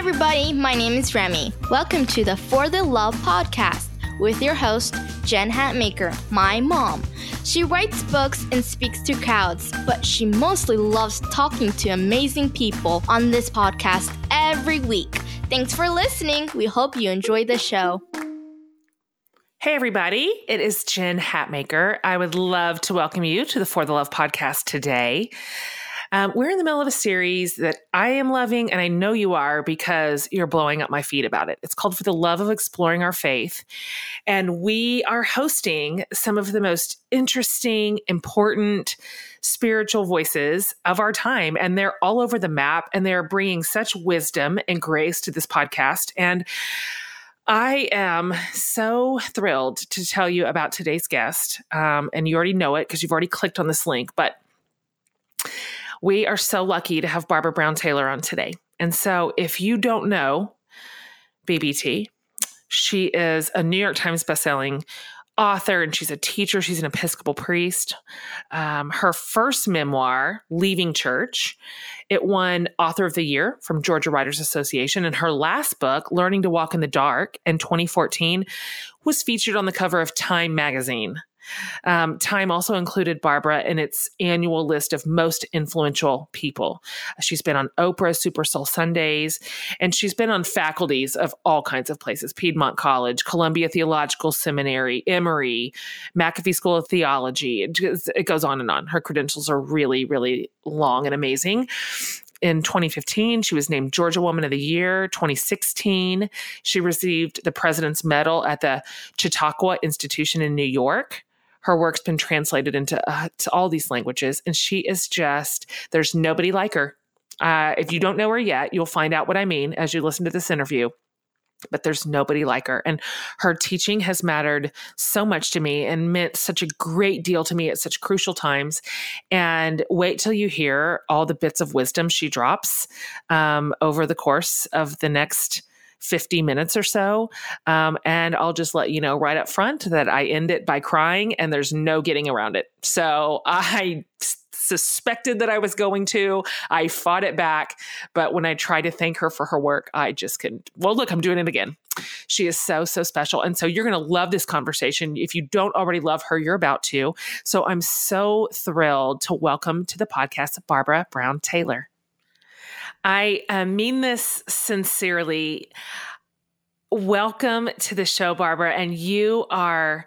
everybody. My name is Remy. Welcome to the For the Love podcast with your host, Jen Hatmaker, my mom. She writes books and speaks to crowds, but she mostly loves talking to amazing people on this podcast every week. Thanks for listening. We hope you enjoy the show. Hey, everybody. It is Jen Hatmaker. I would love to welcome you to the For the Love podcast today. Um, we're in the middle of a series that I am loving, and I know you are because you're blowing up my feed about it. It's called For the Love of Exploring Our Faith. And we are hosting some of the most interesting, important spiritual voices of our time. And they're all over the map, and they're bringing such wisdom and grace to this podcast. And I am so thrilled to tell you about today's guest. Um, and you already know it because you've already clicked on this link, but we are so lucky to have Barbara Brown Taylor on today. And so, if you don't know BBT, she is a New York Times bestselling author and she's a teacher. She's an Episcopal priest. Um, her first memoir, Leaving Church, it won Author of the Year from Georgia Writers Association. And her last book, Learning to Walk in the Dark, in 2014, was featured on the cover of Time magazine. Um, Time also included Barbara in its annual list of most influential people. She's been on Oprah, Super Soul Sundays, and she's been on faculties of all kinds of places Piedmont College, Columbia Theological Seminary, Emory, McAfee School of Theology. It, just, it goes on and on. Her credentials are really, really long and amazing in 2015, she was named Georgia Woman of the Year. 2016, she received the President's Medal at the Chautauqua Institution in New York. Her work's been translated into uh, to all these languages, and she is just there's nobody like her. Uh, if you don't know her yet, you'll find out what I mean as you listen to this interview. But there's nobody like her. And her teaching has mattered so much to me and meant such a great deal to me at such crucial times. And wait till you hear all the bits of wisdom she drops um, over the course of the next 50 minutes or so. Um, and I'll just let you know right up front that I end it by crying and there's no getting around it. So I suspected that I was going to. I fought it back. But when I tried to thank her for her work, I just couldn't. Well, look, I'm doing it again. She is so, so special. And so you're going to love this conversation. If you don't already love her, you're about to. So I'm so thrilled to welcome to the podcast Barbara Brown Taylor. I uh, mean this sincerely. Welcome to the show, Barbara. And you are,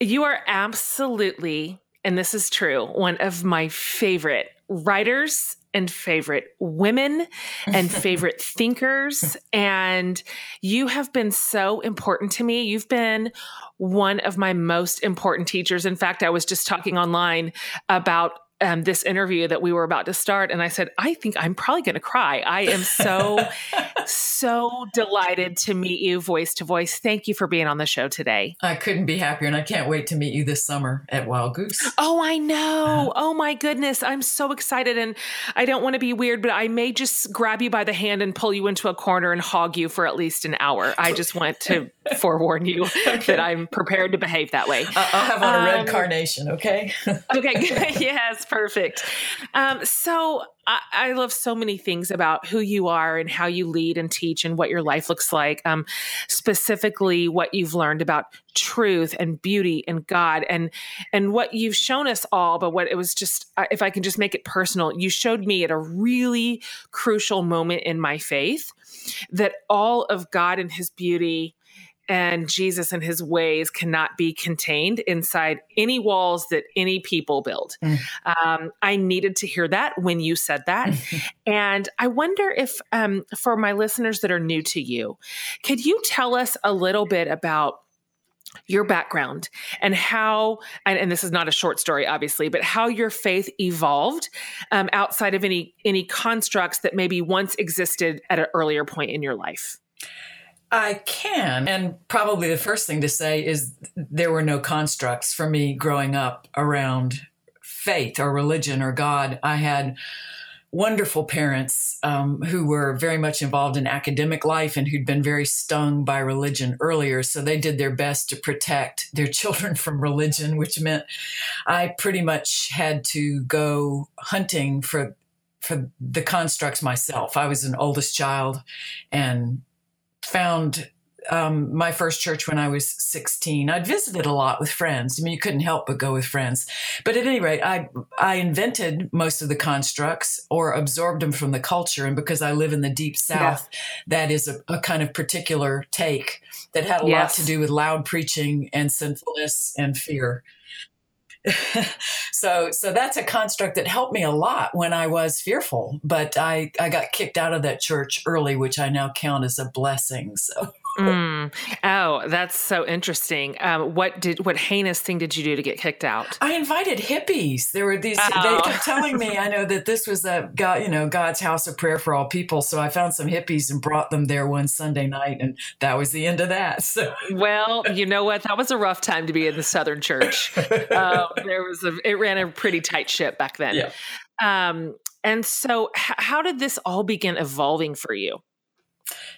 you are absolutely, and this is true, one of my favorite writers and favorite women and favorite thinkers. And you have been so important to me. You've been one of my most important teachers. In fact, I was just talking online about um, this interview that we were about to start, and I said, I think I'm probably going to cry. I am so, so delighted to meet you voice to voice. Thank you for being on the show today. I couldn't be happier, and I can't wait to meet you this summer at Wild Goose. Oh, I know. oh, my goodness. I'm so excited, and I don't want to be weird, but I may just grab you by the hand and pull you into a corner and hog you for at least an hour. I just want to forewarn you okay. that I'm prepared to behave that way. I'll have on a red um, carnation, okay? okay, yes perfect. Um, so I, I, love so many things about who you are and how you lead and teach and what your life looks like. Um, specifically, what you've learned about truth and beauty and God and and what you've shown us all. But what it was just, if I can just make it personal, you showed me at a really crucial moment in my faith that all of God and His beauty and Jesus and his ways cannot be contained inside any walls that any people build. Mm. Um, I needed to hear that when you said that. and I wonder if, um, for my listeners that are new to you, could you tell us a little bit about? your background and how and, and, this is not a short story obviously but how your faith evolved um, outside of any any constructs that maybe once existed at an earlier point in your life I can. And probably the first thing to say is there were no constructs for me growing up around faith or religion or God. I had wonderful parents um, who were very much involved in academic life and who'd been very stung by religion earlier. So they did their best to protect their children from religion, which meant I pretty much had to go hunting for for the constructs myself. I was an oldest child and found um, my first church when I was 16. I'd visited a lot with friends. I mean, you couldn't help but go with friends. But at any rate, I, I invented most of the constructs or absorbed them from the culture. And because I live in the deep South, yeah. that is a, a, kind of particular take that had a yes. lot to do with loud preaching and sinfulness and fear. so so that's a construct that helped me a lot when I was fearful. But I I got kicked out of that church early, which I now count as a blessing. So. Mm. Oh, that's so interesting. Um, what did what heinous thing did you do to get kicked out? I invited hippies. There were these. Oh. They kept telling me, I know that this was a God, you know, God's house of prayer for all people. So I found some hippies and brought them there one Sunday night, and that was the end of that. So well, you know what? That was a rough time to be in the Southern Church. um, there was a it ran a pretty tight ship back then. Yeah. Um, and so, h- how did this all begin evolving for you?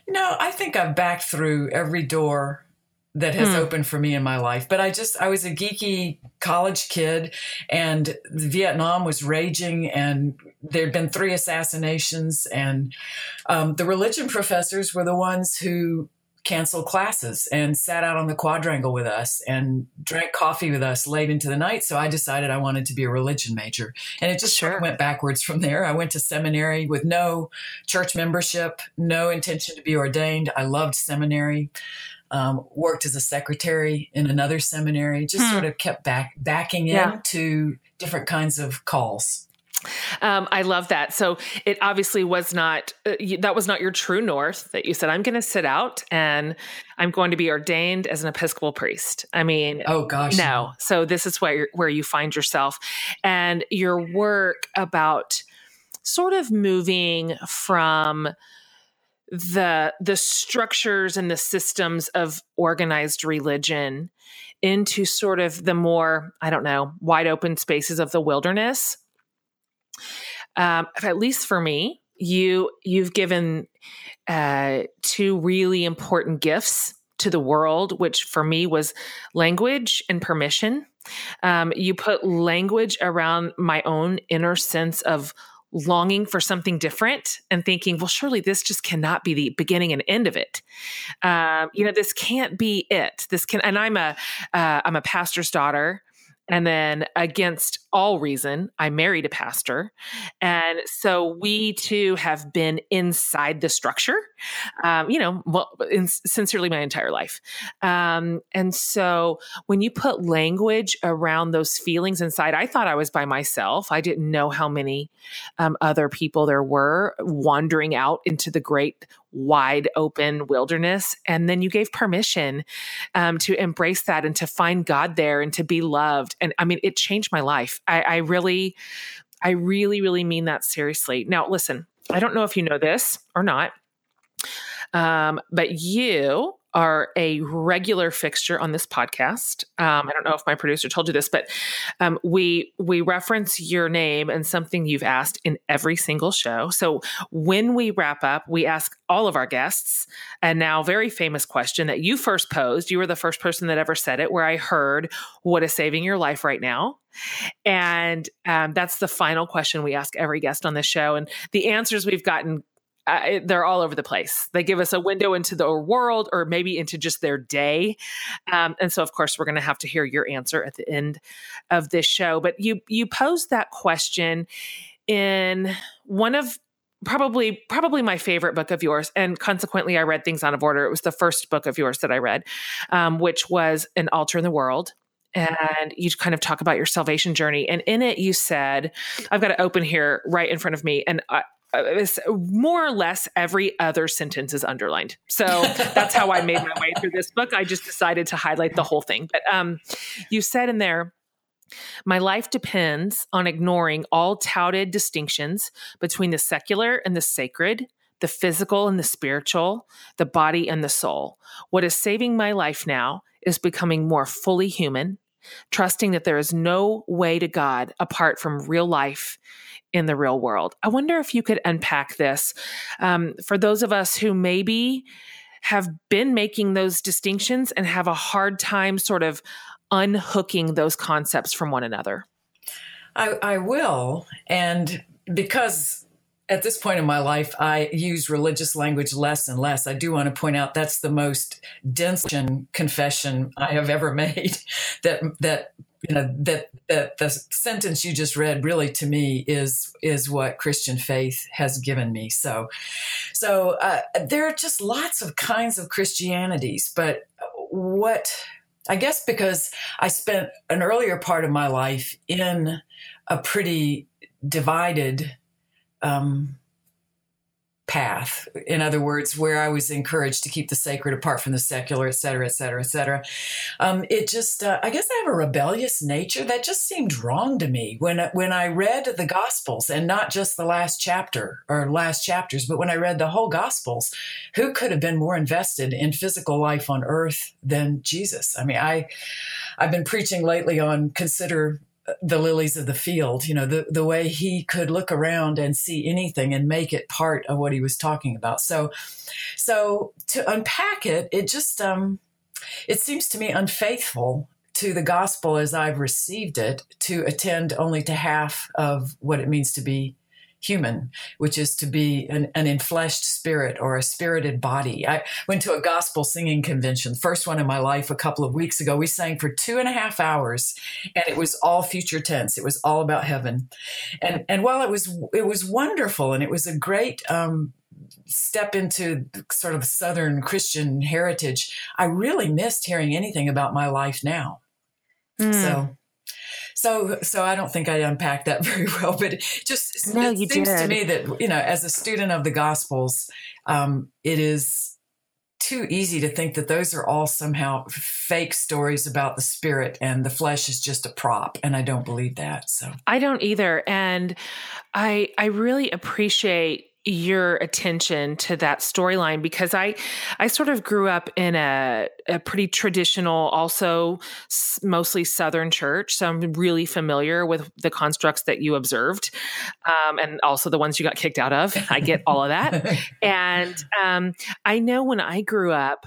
No, I think I've backed through every door that has mm. opened for me in my life. But I just, I was a geeky college kid and Vietnam was raging and there'd been three assassinations and um, the religion professors were the ones who canceled classes and sat out on the quadrangle with us and drank coffee with us late into the night. So I decided I wanted to be a religion major. And it just sure. went backwards from there. I went to seminary with no church membership, no intention to be ordained. I loved seminary. Um, worked as a secretary in another seminary, just hmm. sort of kept back backing yeah. into different kinds of calls. Um, I love that. So it obviously was not uh, that was not your true north that you said I'm going to sit out and I'm going to be ordained as an Episcopal priest. I mean, oh gosh, no. So this is where where you find yourself and your work about sort of moving from the the structures and the systems of organized religion into sort of the more I don't know wide open spaces of the wilderness um, at least for me, you you've given uh, two really important gifts to the world, which for me was language and permission. Um, you put language around my own inner sense of longing for something different and thinking, well, surely this just cannot be the beginning and end of it. Um, you know, this can't be it. This can, and I'm a am uh, a pastor's daughter. And then, against all reason, I married a pastor. And so we too have been inside the structure, um, you know, well, in, sincerely my entire life. Um, and so when you put language around those feelings inside, I thought I was by myself. I didn't know how many um, other people there were wandering out into the great wide open wilderness. And then you gave permission um, to embrace that and to find God there and to be loved. And I mean, it changed my life. I, I really, I really, really mean that seriously. Now, listen, I don't know if you know this or not, um, but you are a regular fixture on this podcast. Um, I don't know if my producer told you this, but um, we we reference your name and something you've asked in every single show. So when we wrap up, we ask all of our guests a now very famous question that you first posed. You were the first person that ever said it, where I heard, "What is saving your life right now?" And um, that's the final question we ask every guest on the show. And the answers we've gotten uh, they're all over the place. They give us a window into the world or maybe into just their day. Um, and so, of course, we're going to have to hear your answer at the end of this show. But you you posed that question in one of probably probably my favorite book of yours and consequently i read things out of order it was the first book of yours that i read um, which was an altar in the world and you kind of talk about your salvation journey and in it you said i've got it open here right in front of me and I, more or less every other sentence is underlined. So that's how I made my way through this book. I just decided to highlight the whole thing. But um, you said in there, my life depends on ignoring all touted distinctions between the secular and the sacred, the physical and the spiritual, the body and the soul. What is saving my life now is becoming more fully human, trusting that there is no way to God apart from real life in the real world. I wonder if you could unpack this um, for those of us who maybe have been making those distinctions and have a hard time sort of unhooking those concepts from one another. I, I will. And because at this point in my life, I use religious language less and less. I do want to point out that's the most dense confession I have ever made. That that you know that that the sentence you just read really to me is is what Christian faith has given me. So, so uh, there are just lots of kinds of Christianities, but what I guess because I spent an earlier part of my life in a pretty divided um, path. In other words, where I was encouraged to keep the sacred apart from the secular, et cetera, et cetera, et cetera. Um, it just, uh, I guess I have a rebellious nature that just seemed wrong to me when, when I read the Gospels and not just the last chapter or last chapters, but when I read the whole Gospels, who could have been more invested in physical life on earth than Jesus? I mean, I, I've been preaching lately on consider the lilies of the field, you know, the, the way he could look around and see anything and make it part of what he was talking about. So, so to unpack it, it just, um, it seems to me unfaithful to the gospel as I've received it to attend only to half of what it means to be human, which is to be an, an enfleshed spirit or a spirited body. I went to a gospel singing convention, first one in my life a couple of weeks ago. We sang for two and a half hours and it was all future tense. It was all about heaven. And, and while it was, it was wonderful and it was a great, um, step into sort of Southern Christian heritage, I really missed hearing anything about my life now. Mm. So so, so I don't think I unpacked that very well, but it just no, it seems did. to me that you know, as a student of the Gospels, um, it is too easy to think that those are all somehow fake stories about the spirit and the flesh is just a prop and i don't believe that so i don't either and i i really appreciate your attention to that storyline because I I sort of grew up in a a pretty traditional also mostly southern church. So I'm really familiar with the constructs that you observed um, and also the ones you got kicked out of. I get all of that. And um, I know when I grew up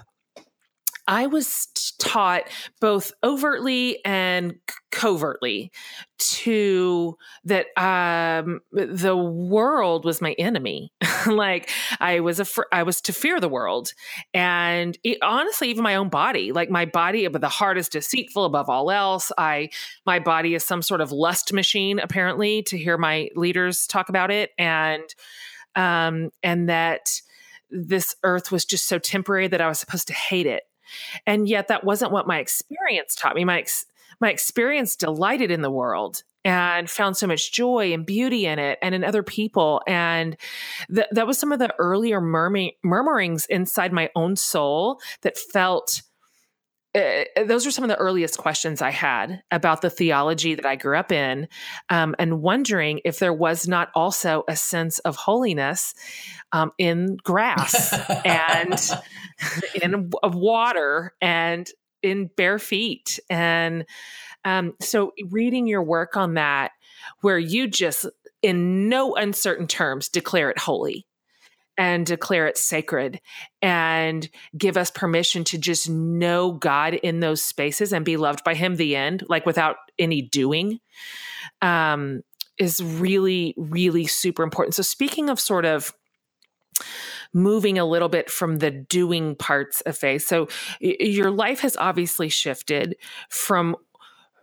I was taught both overtly and covertly to that um, the world was my enemy. like I was a I was to fear the world, and it, honestly, even my own body, like my body, but the heart is deceitful above all else. I my body is some sort of lust machine, apparently, to hear my leaders talk about it, and um, and that this earth was just so temporary that I was supposed to hate it and yet that wasn't what my experience taught me. My ex- my experience delighted in the world and found so much joy and beauty in it and in other people. And th- that was some of the earlier murmur- murmurings inside my own soul that felt. Uh, those are some of the earliest questions I had about the theology that I grew up in, um, and wondering if there was not also a sense of holiness um, in grass and in water and in bare feet. And um, so, reading your work on that, where you just, in no uncertain terms, declare it holy and declare it sacred and give us permission to just know God in those spaces and be loved by Him, the end, like without any doing, um, is really, really super important. So, speaking of sort of moving a little bit from the doing parts of faith. So your life has obviously shifted from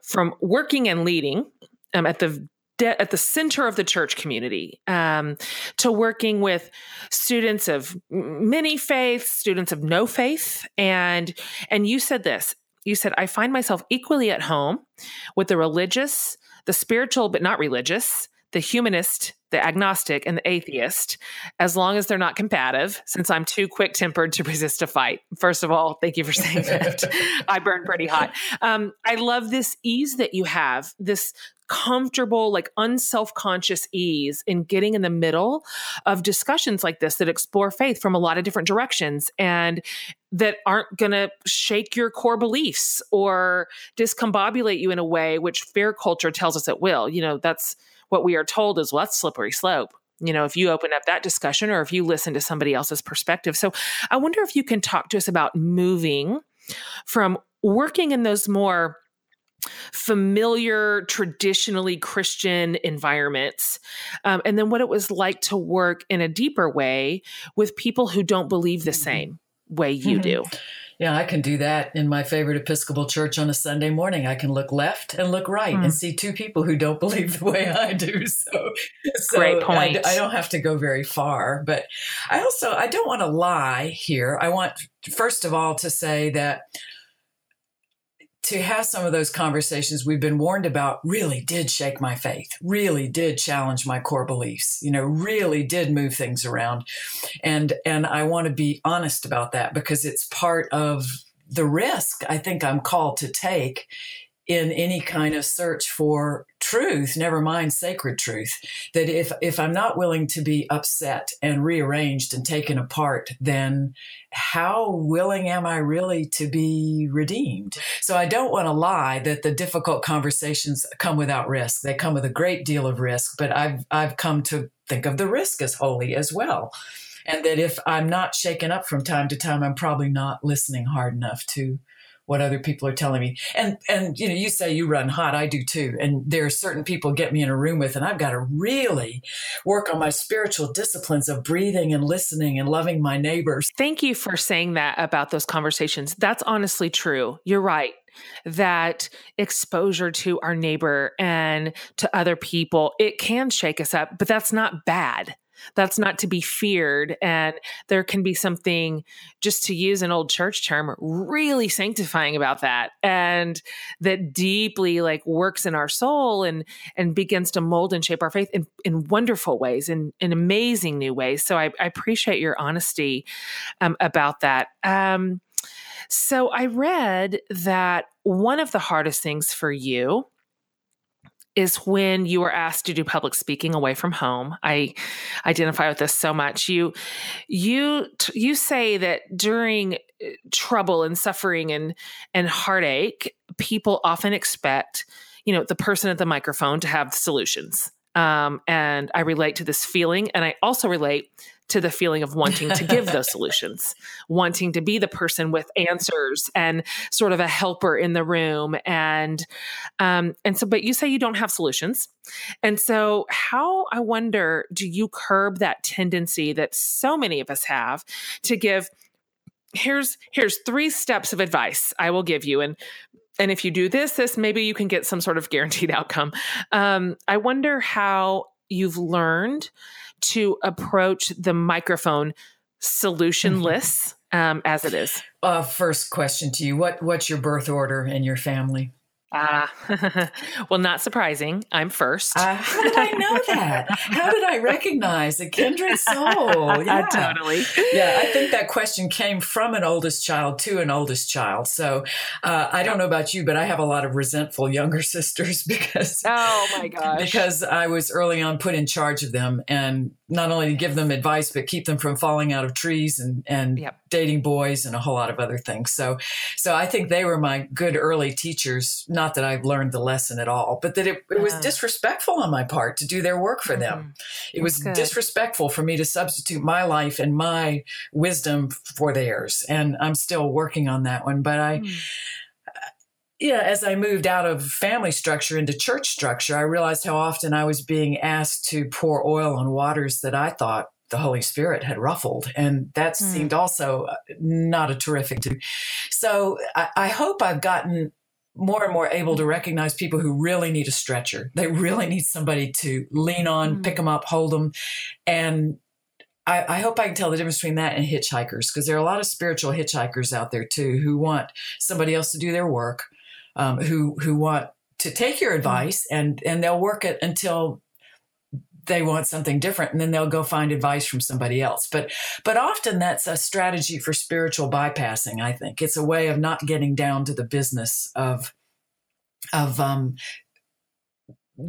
from working and leading um, at the at the center of the church community um, to working with students of many faiths students of no faith and and you said this you said i find myself equally at home with the religious the spiritual but not religious the humanist, the agnostic, and the atheist, as long as they're not combative, since I'm too quick tempered to resist a fight. First of all, thank you for saying that. I burn pretty hot. Um, I love this ease that you have, this comfortable, like unself conscious ease in getting in the middle of discussions like this that explore faith from a lot of different directions and that aren't going to shake your core beliefs or discombobulate you in a way which fair culture tells us it will. You know, that's what we are told is well, that's slippery slope you know if you open up that discussion or if you listen to somebody else's perspective so i wonder if you can talk to us about moving from working in those more familiar, traditionally Christian environments, um, and then what it was like to work in a deeper way with people who don't believe the mm-hmm. same way you mm-hmm. do. Yeah, I can do that in my favorite Episcopal church on a Sunday morning. I can look left and look right mm. and see two people who don't believe the way I do. So, so great point. I, I don't have to go very far, but I also I don't want to lie here. I want first of all to say that to have some of those conversations we've been warned about really did shake my faith, really did challenge my core beliefs, you know, really did move things around. And and I want to be honest about that because it's part of the risk I think I'm called to take in any kind of search for truth, never mind sacred truth, that if, if I'm not willing to be upset and rearranged and taken apart, then how willing am I really to be redeemed? So I don't want to lie that the difficult conversations come without risk. They come with a great deal of risk, but I've, I've come to think of the risk as holy as well. And that if I'm not shaken up from time to time, I'm probably not listening hard enough to what other people are telling me. And and you know, you say you run hot, I do too. And there are certain people get me in a room with, and I've got to really work on my spiritual disciplines of breathing and listening and loving my neighbors. Thank you for saying that about those conversations. That's honestly true. You're right that exposure to our neighbor and to other people it can shake us up but that's not bad that's not to be feared. And there can be something, just to use an old church term, really sanctifying about that. And that deeply like works in our soul and and begins to mold and shape our faith in, in wonderful ways, in, in amazing new ways. So I, I appreciate your honesty um, about that. Um, so I read that one of the hardest things for you is when you are asked to do public speaking away from home. I identify with this so much. You you you say that during uh, trouble and suffering and and heartache, people often expect, you know, the person at the microphone to have solutions. Um, and I relate to this feeling, and I also relate to the feeling of wanting to give those solutions, wanting to be the person with answers and sort of a helper in the room. And um, and so, but you say you don't have solutions. And so, how I wonder, do you curb that tendency that so many of us have to give? Here's here's three steps of advice I will give you, and and if you do this, this maybe you can get some sort of guaranteed outcome. Um, I wonder how you've learned to approach the microphone solutionless mm-hmm. um, as it is? Uh, first question to you: What what's your birth order in your family? Ah, uh, well, not surprising. I'm first. Uh, how did I know that? how did I recognize a kindred soul? Yeah, totally. Yeah, I think that question came from an oldest child to an oldest child. So uh, I don't know about you, but I have a lot of resentful younger sisters because oh my gosh, because I was early on put in charge of them, and not only to give them advice, but keep them from falling out of trees and, and yep. dating boys and a whole lot of other things. So, so I think they were my good early teachers. Not that I've learned the lesson at all, but that it, it was disrespectful on my part to do their work for mm-hmm. them. It was disrespectful for me to substitute my life and my wisdom for theirs. And I'm still working on that one, but I, mm yeah, as I moved out of family structure into church structure, I realized how often I was being asked to pour oil on waters that I thought the Holy Spirit had ruffled. And that mm. seemed also uh, not a terrific to. So I, I hope I've gotten more and more able to recognize people who really need a stretcher. They really need somebody to lean on, mm. pick them up, hold them. And I, I, hope I can tell the difference between that and hitchhikers because there are a lot of spiritual hitchhikers out there too who want somebody else to do their work um, who who want to take your mm-hmm. advice and and they'll work it until they want something different and then they'll go find advice from somebody else but but often that's a strategy for spiritual bypassing i think it's a way of not getting down to the business of of um.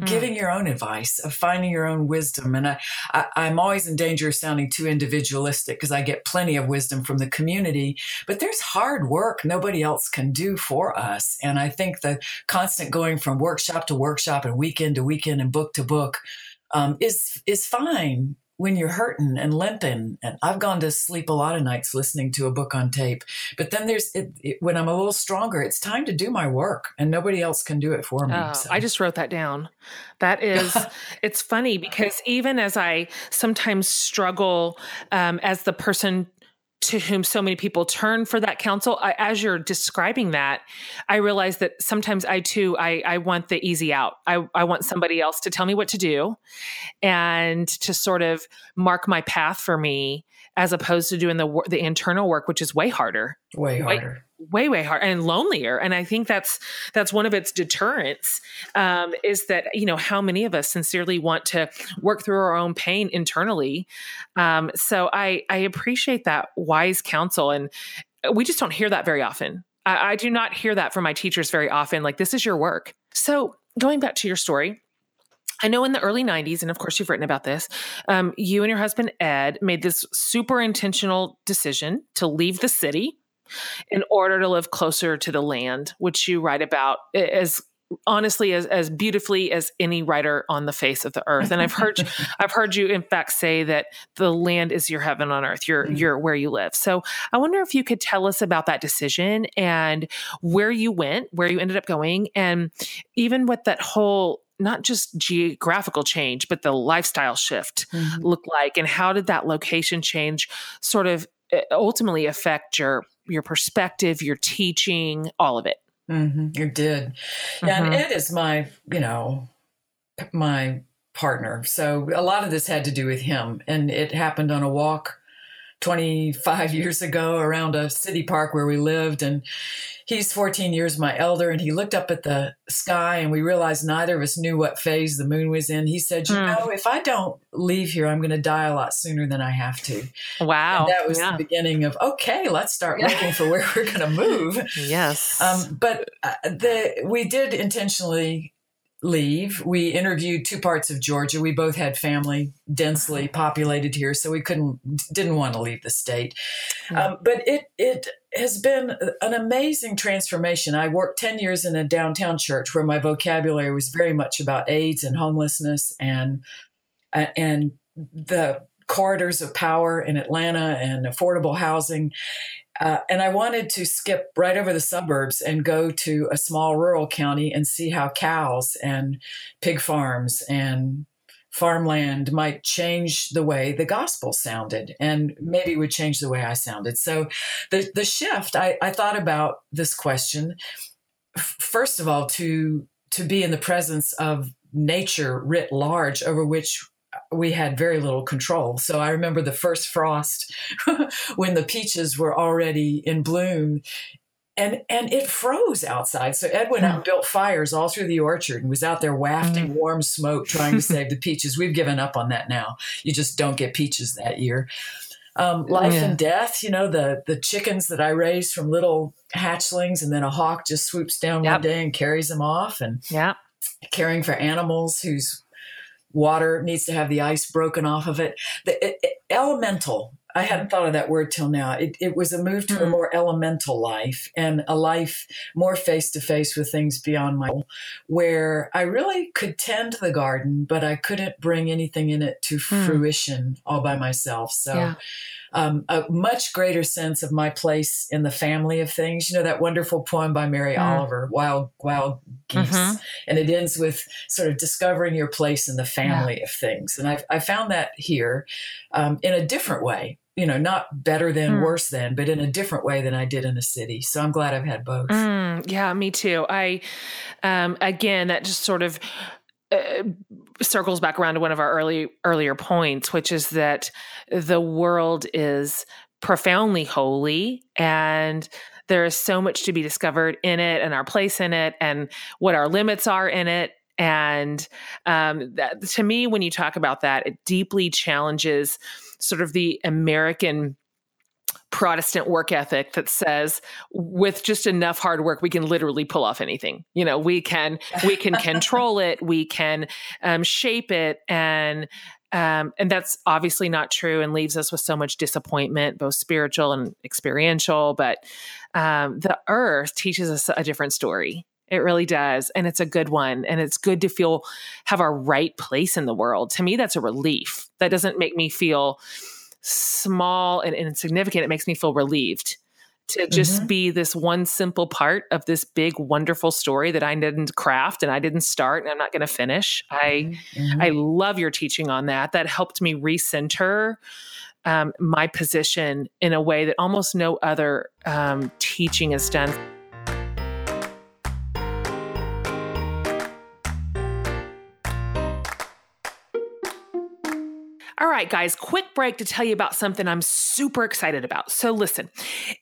Giving your own advice, of finding your own wisdom. And I, I, am always in danger of sounding too individualistic because I get plenty of wisdom from the community, but there's hard work nobody else can do for us. And I think the constant going from workshop to workshop and weekend to weekend and book to book um, is is fine when you're hurting and limping. And i've gone to sleep a lot of nights listening to a book on tape. But then there's it, it, when i'm a little stronger it's time to do my work and nobody else can do it for me oh, so. i just wrote that down. That is it's funny because even as i sometimes struggle um, as the person to whom so many people turn for that counsel. I, as you're describing that i realize that sometimes i too I, I want the easy out. I, I want somebody else to tell me what to do and to sort of mark my path for me as opposed to doing the the internal work which is way harder. Way harder. way way way hard and lonelier. And i think that's that's one of its deterrents um, is that you know how many of us sincerely want to work through our own pain internally. Um, so i i appreciate that wise counsel. And we just don't hear that very often. I, I do not hear that from my teachers very often like this is your work. So going back to your story I know in the early 90s, and of course you've written about this, um, you and your husband Ed made this super intentional decision to leave the city in order to live closer to the land, which you write about as honestly as, as beautifully as any writer on the face of the earth and i've heard i've heard you in fact say that the land is your heaven on earth you're mm-hmm. you're where you live so i wonder if you could tell us about that decision and where you went where you ended up going and even what that whole not just geographical change but the lifestyle shift mm-hmm. look like and how did that location change sort of eh, ultimately affect your your perspective, your teaching, all of it. Mm-hmm. You did. Yeah, mm-hmm. and Ed is my, you know, my partner. So a lot of this had to do with him. And it happened on a walk 25 years ago around a city park where we lived. And he's 14 years my elder. And he looked up at the sky and we realized neither of us knew what phase the moon was in. He said, You mm. know, if I don't leave here, I'm going to die a lot sooner than I have to. Wow. And that was yeah. the beginning of, okay, let's start looking for where we're going to move. Yes. Um, but uh, the, we did intentionally leave. We interviewed two parts of Georgia. We both had family densely populated here, so we couldn't didn't want to leave the state. Um, but it it has been an amazing transformation. I worked ten years in a downtown church where my vocabulary was very much about AIDS and homelessness and and the corridors of power in Atlanta and affordable housing. Uh, and I wanted to skip right over the suburbs and go to a small rural county and see how cows and pig farms and farmland might change the way the gospel sounded and maybe would change the way I sounded. So the, the shift, I, I thought about this question, first of all, to, to be in the presence of nature writ large over which we had very little control. So I remember the first frost when the peaches were already in bloom and and it froze outside. So Ed went out and built fires all through the orchard and was out there wafting mm. warm smoke trying to save the peaches. We've given up on that now. You just don't get peaches that year. Um, life yeah. and death, you know, the the chickens that I raised from little hatchlings, and then a hawk just swoops down yep. one day and carries them off, and yeah, caring for animals whose water needs to have the ice broken off of it. The it, it, elemental. I hadn't thought of that word till now. It, it was a move to mm-hmm. a more elemental life and a life more face to face with things beyond my, where I really could tend the garden, but I couldn't bring anything in it to mm. fruition all by myself. So. Yeah um, a much greater sense of my place in the family of things. You know that wonderful poem by Mary mm. Oliver, "Wild Wild Geese," mm-hmm. and it ends with sort of discovering your place in the family yeah. of things. And I, I found that here um, in a different way. You know, not better than, mm. worse than, but in a different way than I did in a city. So I'm glad I've had both. Mm, yeah, me too. I, um, again, that just sort of circles back around to one of our early earlier points, which is that the world is profoundly holy and there is so much to be discovered in it and our place in it and what our limits are in it. And um, that, to me when you talk about that it deeply challenges sort of the american Protestant work ethic that says with just enough hard work we can literally pull off anything. You know, we can we can control it, we can um, shape it, and um, and that's obviously not true and leaves us with so much disappointment, both spiritual and experiential. But um, the earth teaches us a different story It really does. And it's a good one. And it's good to feel have our right place in the world. To me, that's a relief. That doesn't make me feel small and insignificant. It makes me feel relieved to just mm-hmm. be this one simple part of this big wonderful story that I didn't craft and I didn't start and I'm not going to finish. I mm-hmm. I love your teaching on that. That helped me recenter um, my position in a way that almost no other um, teaching has done. All right, guys, quick break to tell you about something I'm super excited about. So, listen,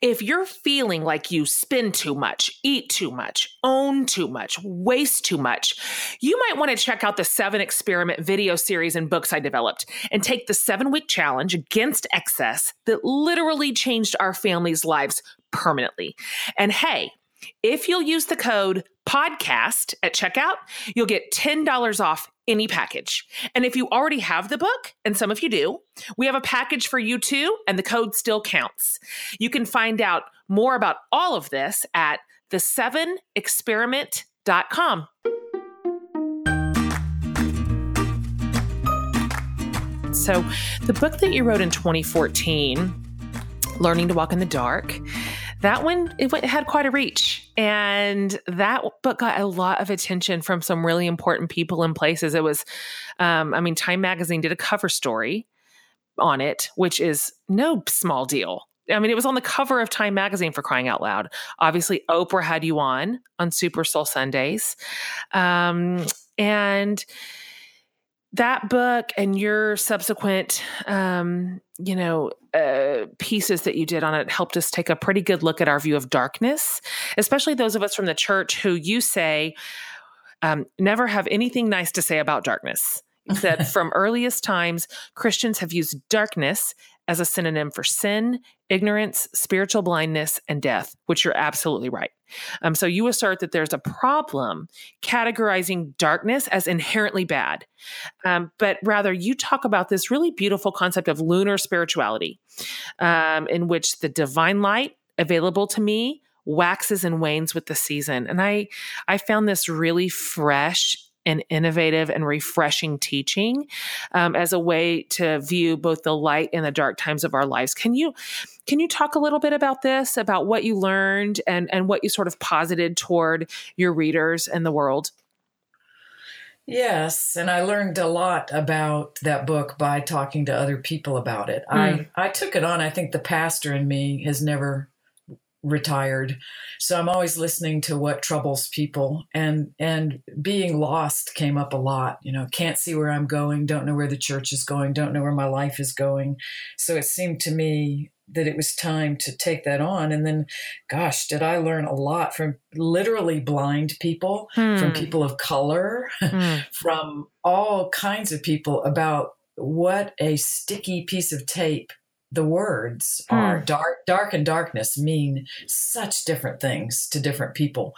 if you're feeling like you spend too much, eat too much, own too much, waste too much, you might want to check out the seven experiment video series and books I developed and take the seven week challenge against excess that literally changed our family's lives permanently. And hey, if you'll use the code podcast at checkout, you'll get $10 off any package. And if you already have the book, and some of you do, we have a package for you too, and the code still counts. You can find out more about all of this at the7experiment.com. So, the book that you wrote in 2014, Learning to Walk in the Dark, that one it, went, it had quite a reach and that book got a lot of attention from some really important people and places it was um, i mean time magazine did a cover story on it which is no small deal I mean, it was on the cover of Time magazine for crying out loud. Obviously, Oprah had you on on Super Soul Sundays. Um, and that book and your subsequent um, you know uh, pieces that you did on it helped us take a pretty good look at our view of darkness especially those of us from the church who you say um, never have anything nice to say about darkness. That from earliest times christians have used darkness as a synonym for sin, ignorance, spiritual blindness, and death, which you're absolutely right. Um, so you assert that there's a problem categorizing darkness as inherently bad, um, but rather you talk about this really beautiful concept of lunar spirituality, um, in which the divine light available to me waxes and wanes with the season. And I, I found this really fresh and innovative and refreshing teaching um, as a way to view both the light and the dark times of our lives. Can you can you talk a little bit about this, about what you learned and and what you sort of posited toward your readers and the world? Yes, and I learned a lot about that book by talking to other people about it. Mm. I. I took it on. I think the pastor in me has never retired so i'm always listening to what troubles people and and being lost came up a lot you know can't see where i'm going don't know where the church is going don't know where my life is going so it seemed to me that it was time to take that on and then gosh did i learn a lot from literally blind people hmm. from people of color hmm. from all kinds of people about what a sticky piece of tape the words hmm. are dark dark and darkness mean such different things to different people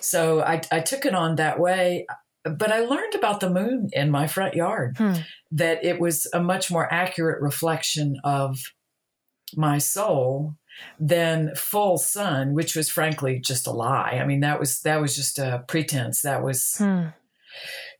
so I, I took it on that way but i learned about the moon in my front yard hmm. that it was a much more accurate reflection of my soul than full sun which was frankly just a lie i mean that was that was just a pretense that was hmm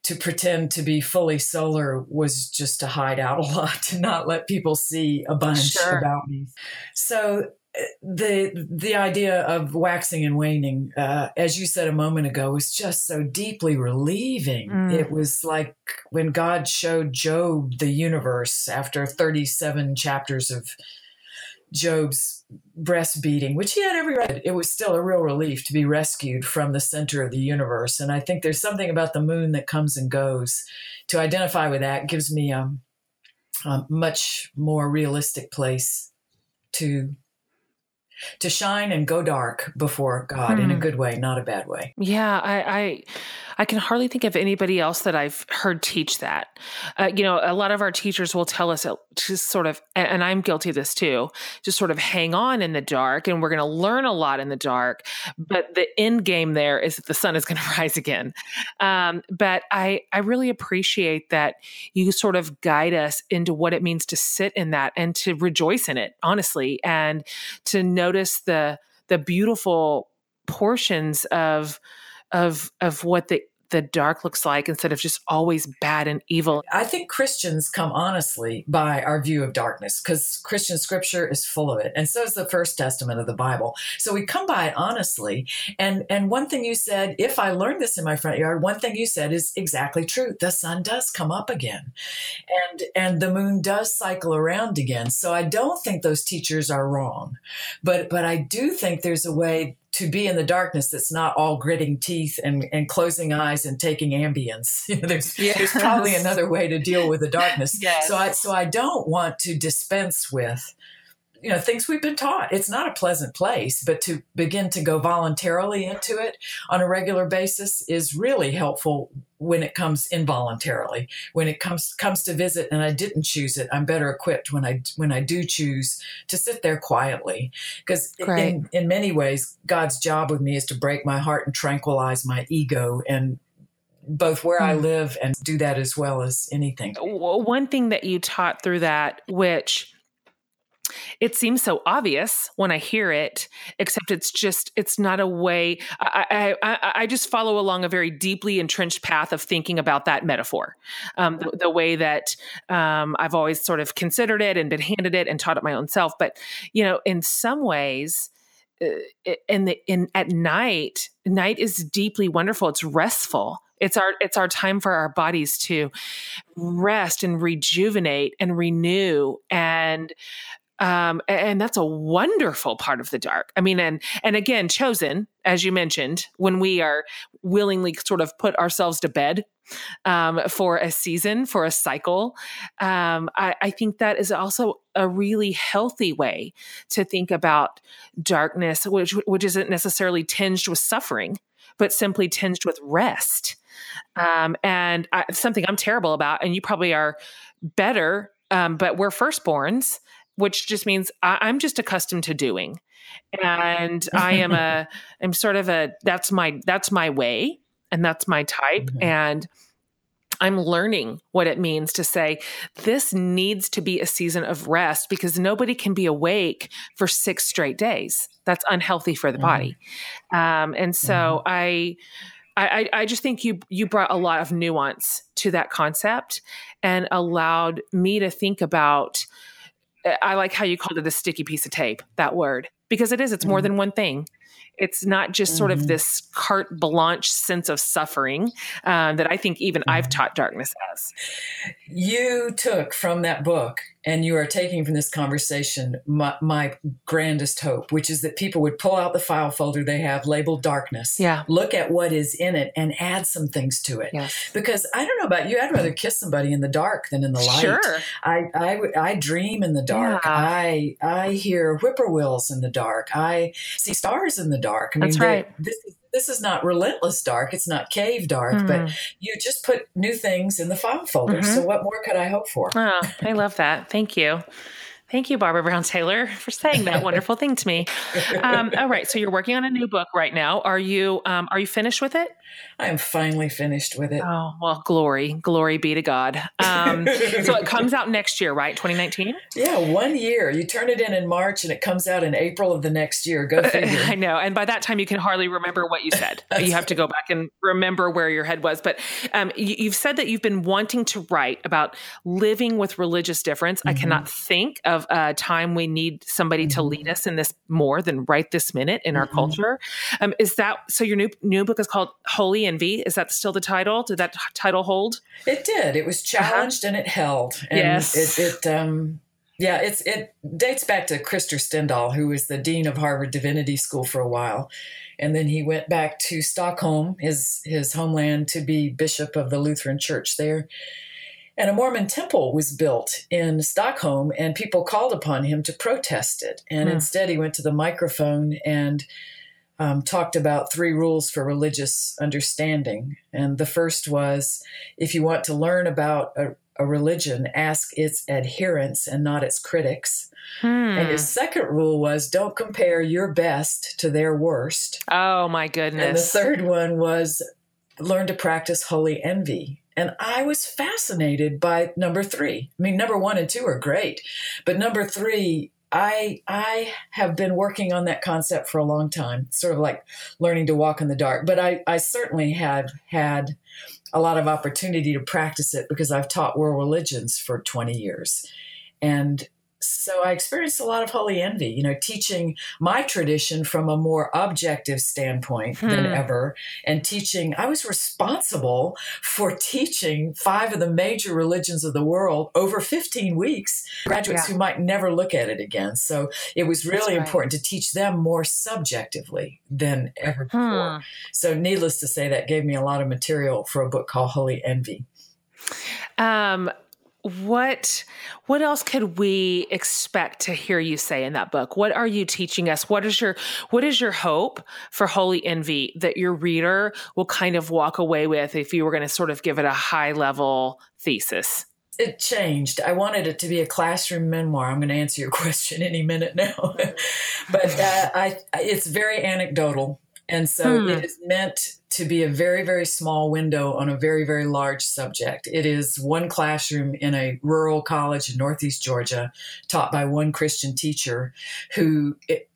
to pretend to be fully solar was just to hide out a lot to not let people see a bunch sure. about me so uh, the the idea of waxing and waning uh, as you said a moment ago was just so deeply relieving mm. it was like when god showed job the universe after 37 chapters of Job's breast beating, which he had every right. It was still a real relief to be rescued from the center of the universe. And I think there's something about the moon that comes and goes. To identify with that gives me a, a much more realistic place to to shine and go dark before God hmm. in a hmm. good way, not a bad way. Yeah, I, I, I can hardly think of anybody else that I've heard teach that. Uh, you know, a lot of our teachers will tell us to sort of, and I'm guilty of this too, just sort of hang on in the dark, and we're going to learn a lot in the dark. But the end game there is that the sun is going to rise again. Um, but I, I really appreciate that you sort of guide us into what it means to sit in that and to rejoice in it, honestly, and to notice the the beautiful portions of of of what the the dark looks like instead of just always bad and evil. I think Christians come honestly by our view of darkness because Christian scripture is full of it. And so is the first testament of the Bible. So we come by it honestly. And and one thing you said, if I learned this in my front yard, one thing you said is exactly true. The sun does come up again. And and the moon does cycle around again. So I don't think those teachers are wrong. But but I do think there's a way to be in the darkness that's not all gritting teeth and, and closing eyes and taking Ambiens. there's, yes. there's probably another way to deal with the darkness. Yes. So I so I don't want to dispense with you know things we've been taught it's not a pleasant place but to begin to go voluntarily into it on a regular basis is really helpful when it comes involuntarily when it comes comes to visit and i didn't choose it i'm better equipped when i when i do choose to sit there quietly because in, in many ways god's job with me is to break my heart and tranquilize my ego and both where I hmm. live and do that as well as anything. One thing that you taught through that, which it seems so obvious when I hear it, except it's just, it's not a way. I, I, I just follow along a very deeply entrenched path of thinking about that metaphor, um, the, the, way that um, I've always sort of considered it and been handed it and taught it my own self. But, you know, in some ways, uh, in the in at night, night is deeply wonderful. It's restful it's our it's our time for our bodies to rest and rejuvenate and renew and um, and that's a wonderful part of the dark. I mean and and again chosen as you mentioned when we are willingly sort of put ourselves to bed um, for a season for a cycle um, I, I think that is also a really healthy way to think about darkness which which isn't necessarily tinged with suffering but simply tinged with rest. Um, and I, something i'm terrible about and you probably are better um, but we're firstborns which just means I, am just accustomed to doing. And I am a, I'm sort of a, that's my, that's my way and that's my type. Mm-hmm. And I'm learning what it means to say this needs to be a season of rest because nobody can be awake for six straight days. That's unhealthy for the mm-hmm. body. Um, and so mm-hmm. I, I, I just think you you brought a lot of nuance to that concept and allowed me to think about I like how you called it a sticky piece of tape, that word, because it is, it's more mm-hmm. than one thing. It's not just mm-hmm. sort of mm-hmm. this carte blanche sense of suffering uh, that I think even mm-hmm. I've taught darkness as. You took from that book and you are taking from this conversation my, my, grandest hope, which is that people would pull out the file folder they have labeled darkness, yeah. look at what is in it, and add some things to it. Yes. Because I don't know about you, I'd rather kiss somebody in the dark than in the light. Sure. I, I, I dream in the dark. Yeah. I I hear whippoorwills in the dark. I see stars in the dark. I mean, That's right. This is this is not relentless dark. It's not cave dark, mm. but hmm. you just put new things in the file folder. Mm-hmm. So what more could I hope for? Oh, I love that. Thank you. Thank you, Barbara Brown Taylor, for saying that wonderful thing to me. Um, all right, so you're working on a new book right now. Are you um, are you finished with it? I am finally finished with it. Oh well, glory, glory be to God. Um, so it comes out next year, right? 2019. Yeah, one year. You turn it in in March, and it comes out in April of the next year. Go figure. I know, and by that time, you can hardly remember what you said. you have to go back and remember where your head was. But um, you, have said that you've been wanting to write about living with religious difference. Mm-hmm. I cannot think of of a time we need somebody to lead mm-hmm. us in this more than right this minute in our mm-hmm. culture. Um, is that so? Your new new book is called Holy Envy. Is that still the title? Did that title hold? It did. It was uh-huh. challenged uh-huh. and it held. And yes. It, it um, yeah, it's it dates back to Krister Stendahl, who was the dean of Harvard Divinity School for a while, and then he went back to Stockholm, his his homeland, to be bishop of the Lutheran Church there. And a Mormon temple was built in Stockholm, and people called upon him to protest it. And hmm. instead, he went to the microphone and um, talked about three rules for religious understanding. And the first was if you want to learn about a, a religion, ask its adherents and not its critics. Hmm. And his second rule was don't compare your best to their worst. Oh, my goodness. And the third one was learn to practice holy envy. And I was fascinated by number three. I mean, number one and two are great, but number three, I I have been working on that concept for a long time, sort of like learning to walk in the dark. But I, I certainly have had a lot of opportunity to practice it because I've taught world religions for 20 years. And so I experienced a lot of holy envy, you know, teaching my tradition from a more objective standpoint hmm. than ever. And teaching, I was responsible for teaching five of the major religions of the world over 15 weeks, graduates yeah. who might never look at it again. So it was really right. important to teach them more subjectively than ever before. Hmm. So, needless to say, that gave me a lot of material for a book called Holy Envy. Um, what what else could we expect to hear you say in that book? What are you teaching us? What is your what is your hope for holy envy that your reader will kind of walk away with if you were going to sort of give it a high level thesis? It changed. I wanted it to be a classroom memoir. I'm going to answer your question any minute now, but uh, I, it's very anecdotal, and so hmm. it is meant to be a very, very small window on a very, very large subject. It is one classroom in a rural college in Northeast Georgia, taught by one Christian teacher who it,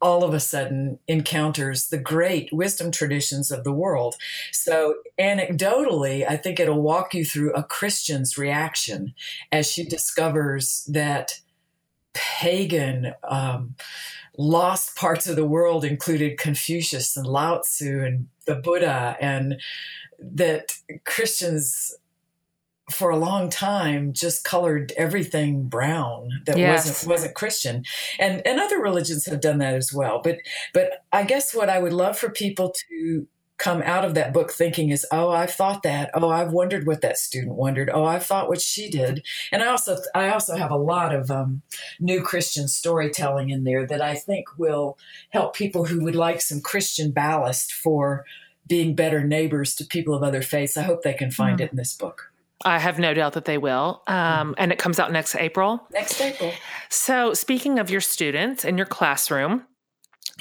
all of a sudden encounters the great wisdom traditions of the world. So, anecdotally, I think it'll walk you through a Christian's reaction as she discovers that pagan, um, lost parts of the world included Confucius and Lao Tzu and the Buddha, and that Christians for a long time just colored everything brown that yes. wasn't wasn't Christian. And and other religions have done that as well. But but I guess what I would love for people to come out of that book thinking is, oh, I've thought that. Oh, I've wondered what that student wondered. Oh, I've thought what she did. And I also, I also have a lot of um, new Christian storytelling in there that I think will help people who would like some Christian ballast for being better neighbors to people of other faiths. I hope they can find mm. it in this book. I have no doubt that they will. Um, and it comes out next April. Next April. So, speaking of your students in your classroom,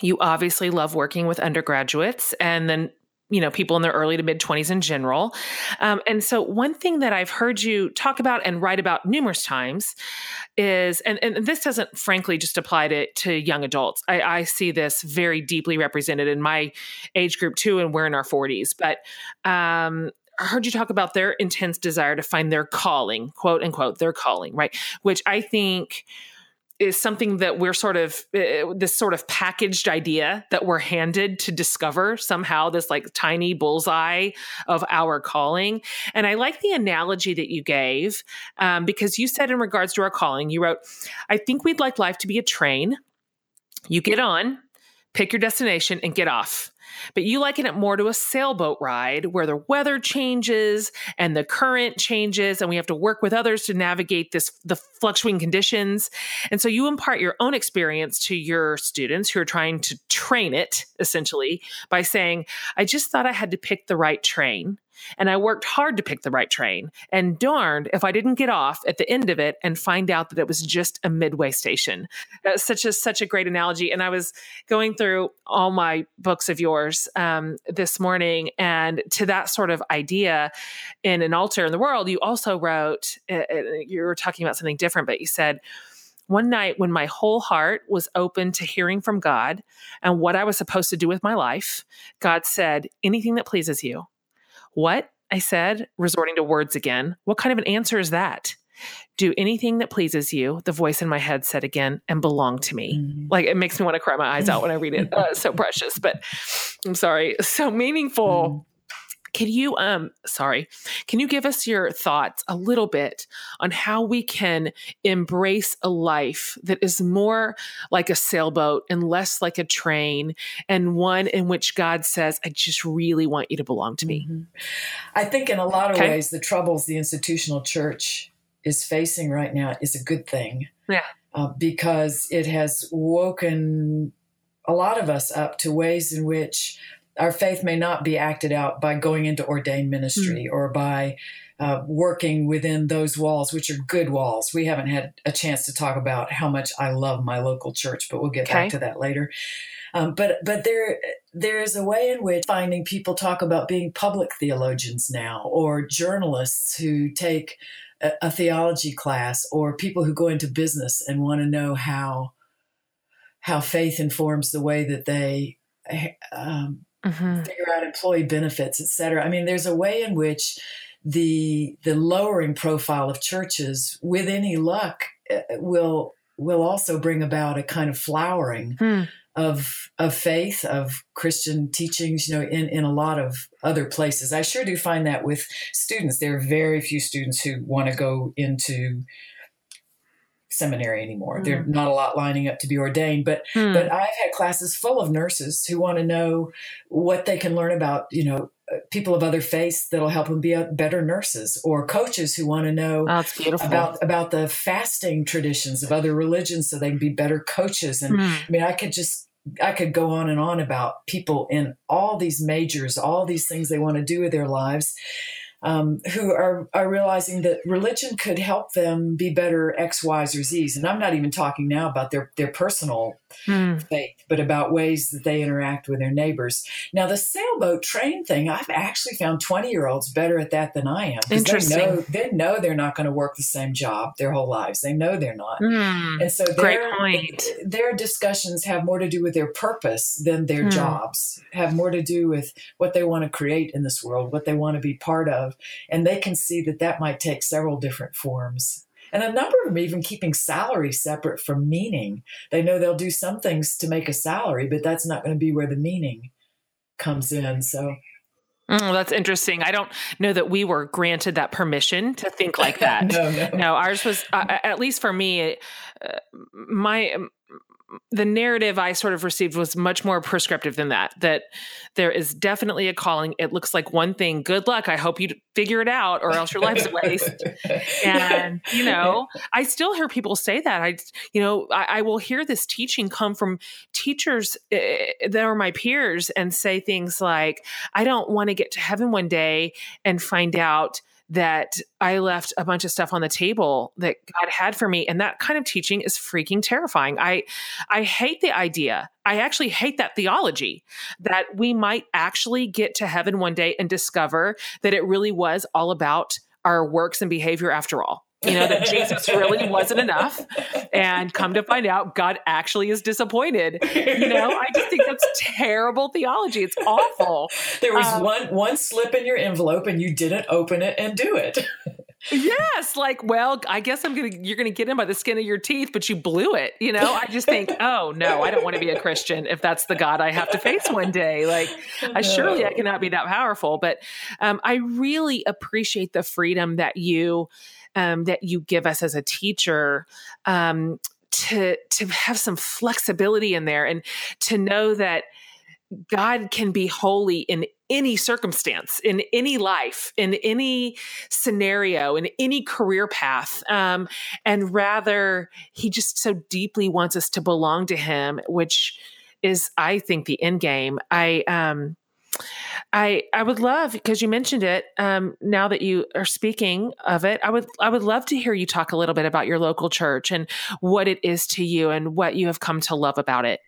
you obviously love working with undergraduates and then you know people in their early to mid 20s in general. Um, and so one thing that i've heard you talk about and write about numerous times is and, and this doesn't frankly just apply to, to young adults. I, I see this very deeply represented in my age group too and we're in our 40s but um, I heard you talk about their intense desire to find their calling, quote unquote, their calling, right? Which I think is something that we're sort of uh, this sort of packaged idea that we're handed to discover somehow this like tiny bullseye of our calling. And i like the analogy that you gave um, because you said in regards to our calling you wrote i think we'd like life to be a train. You get on pick your destination and get off but you liken it more to a sailboat ride where the weather changes and the current changes and we have to work with others to navigate this the fluctuating conditions. And so you impart your own experience to your students who are trying to train it essentially by saying, I just thought I had to pick the right train. And I worked hard to pick the right train. And darned if I didn't get off at the end of it and find out that it was just a midway station. That's such a such a great analogy. And I was going through all my books of yours um, this morning, and to that sort of idea in an altar in the world, you also wrote. Uh, uh you were talking about something different, but you said one night when my whole heart was open to hearing from God and what I was supposed to do with my life, God said, anything that pleases you. What? I said, resorting to words again. What kind of an answer is that? Do anything that pleases you, the voice in my head said again, and belong to me. Mm-hmm. Like it makes me want to cry my eyes out when I read it. Uh, so precious, but I'm sorry. So meaningful. Mm-hmm can you, um, sorry, can you give us your thoughts a little bit on how we can embrace a life that is more like a sailboat and less like a train, and one in which God says, "I just really want you to belong to me." Mm-hmm. I think, in a lot of okay. ways, the troubles the institutional church is facing right now is a good thing. Yeah, uh, because it has woken a lot of us up to ways in which our faith may not be acted out by going into ordained ministry mm. or by uh, working within those walls, which are good walls. We haven't had a chance to talk about how much I love my local church, but we'll get okay. back to that later. Um, but but there there is a way in which finding people talk about being public theologians now, or journalists who take a, a theology class, or people who go into business and want to know how how faith informs the way that they um, mm-hmm. figure out employee benefits, et cetera. I mean, there's a way in which the the lowering profile of churches, with any luck, uh, will will also bring about a kind of flowering hmm. of of faith of Christian teachings. You know, in in a lot of other places, I sure do find that with students. There are very few students who want to go into seminary anymore. Mm. There's not a lot lining up to be ordained, but mm. but I've had classes full of nurses who want to know what they can learn about, you know, uh, people of other faiths that'll help them be better nurses or coaches who want to know oh, about about the fasting traditions of other religions so they can be better coaches and mm. I mean I could just I could go on and on about people in all these majors, all these things they want to do with their lives um, who are, are realizing that religion could help them be better X, Y's, or Z's. And I'm not even talking now about their, their personal hmm. faith, but about ways that they interact with their neighbors. Now, the sailboat train thing, I've actually found 20 year olds better at that than I am. Interesting. They know, they know they're not going to work the same job their whole lives. They know they're not. Hmm. And so Great point. their discussions have more to do with their purpose than their hmm. jobs, have more to do with what they want to create in this world, what they want to be part of and they can see that that might take several different forms. And a number of them even keeping salary separate from meaning. They know they'll do some things to make a salary, but that's not going to be where the meaning comes in. So Mm, that's interesting. I don't know that we were granted that permission to think like that. no, no. no, ours was, uh, at least for me, uh, my the narrative I sort of received was much more prescriptive than that. That there is definitely a calling. It looks like one thing. Good luck. I hope you figure it out, or else your life's a waste. and you know, I still hear people say that. I, you know, I, I will hear this teaching come from teachers uh, that are my peers and say things like, "I don't want to get to heaven one day and find out." That I left a bunch of stuff on the table that God had for me and that kind of teaching is freaking terrifying. I I hate the idea. I actually hate that theology that we might actually get to heaven one day and discover that it really was all about our works and behavior after all you know, that Jesus really wasn't enough. And come to find out, God actually is disappointed. You know, I just think that's terrible theology. It's awful. There was um, one one slip in your envelope and you didn't open it and do it. yes, like, well, I guess I'm gonna you're gonna get in by the skin of your teeth, but you blew it. You know, I just think, oh no, I don't want to be a Christian if that's the God I have to face one day. Like, I surely I cannot be that powerful. But um, I really appreciate the freedom that you um, that you give us as a teacher um, to to have some flexibility in there and to know that God can be holy in any circumstance, in any life, in any scenario, in any career path. Um, and rather, He just so deeply wants us to belong to Him, which is, I think, the end game. I, um, I I would love because you mentioned it. Um, now that you are speaking of it, I would I would love to hear you talk a little bit about your local church and what it is to you and what you have come to love about it.